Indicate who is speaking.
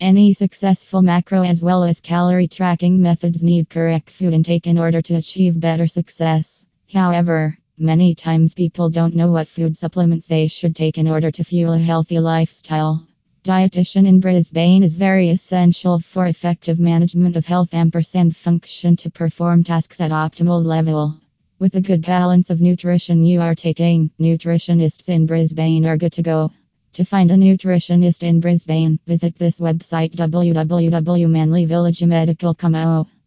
Speaker 1: Any successful macro as well as calorie tracking methods need correct food intake in order to achieve better success. However, many times people don't know what food supplements they should take in order to fuel a healthy lifestyle. Dietitian in Brisbane is very essential for effective management of health ampersand function to perform tasks at optimal level. With a good balance of nutrition you are taking, nutritionists in Brisbane are good to go. To find a nutritionist in Brisbane, visit this website www.manlyvillagemedical.com.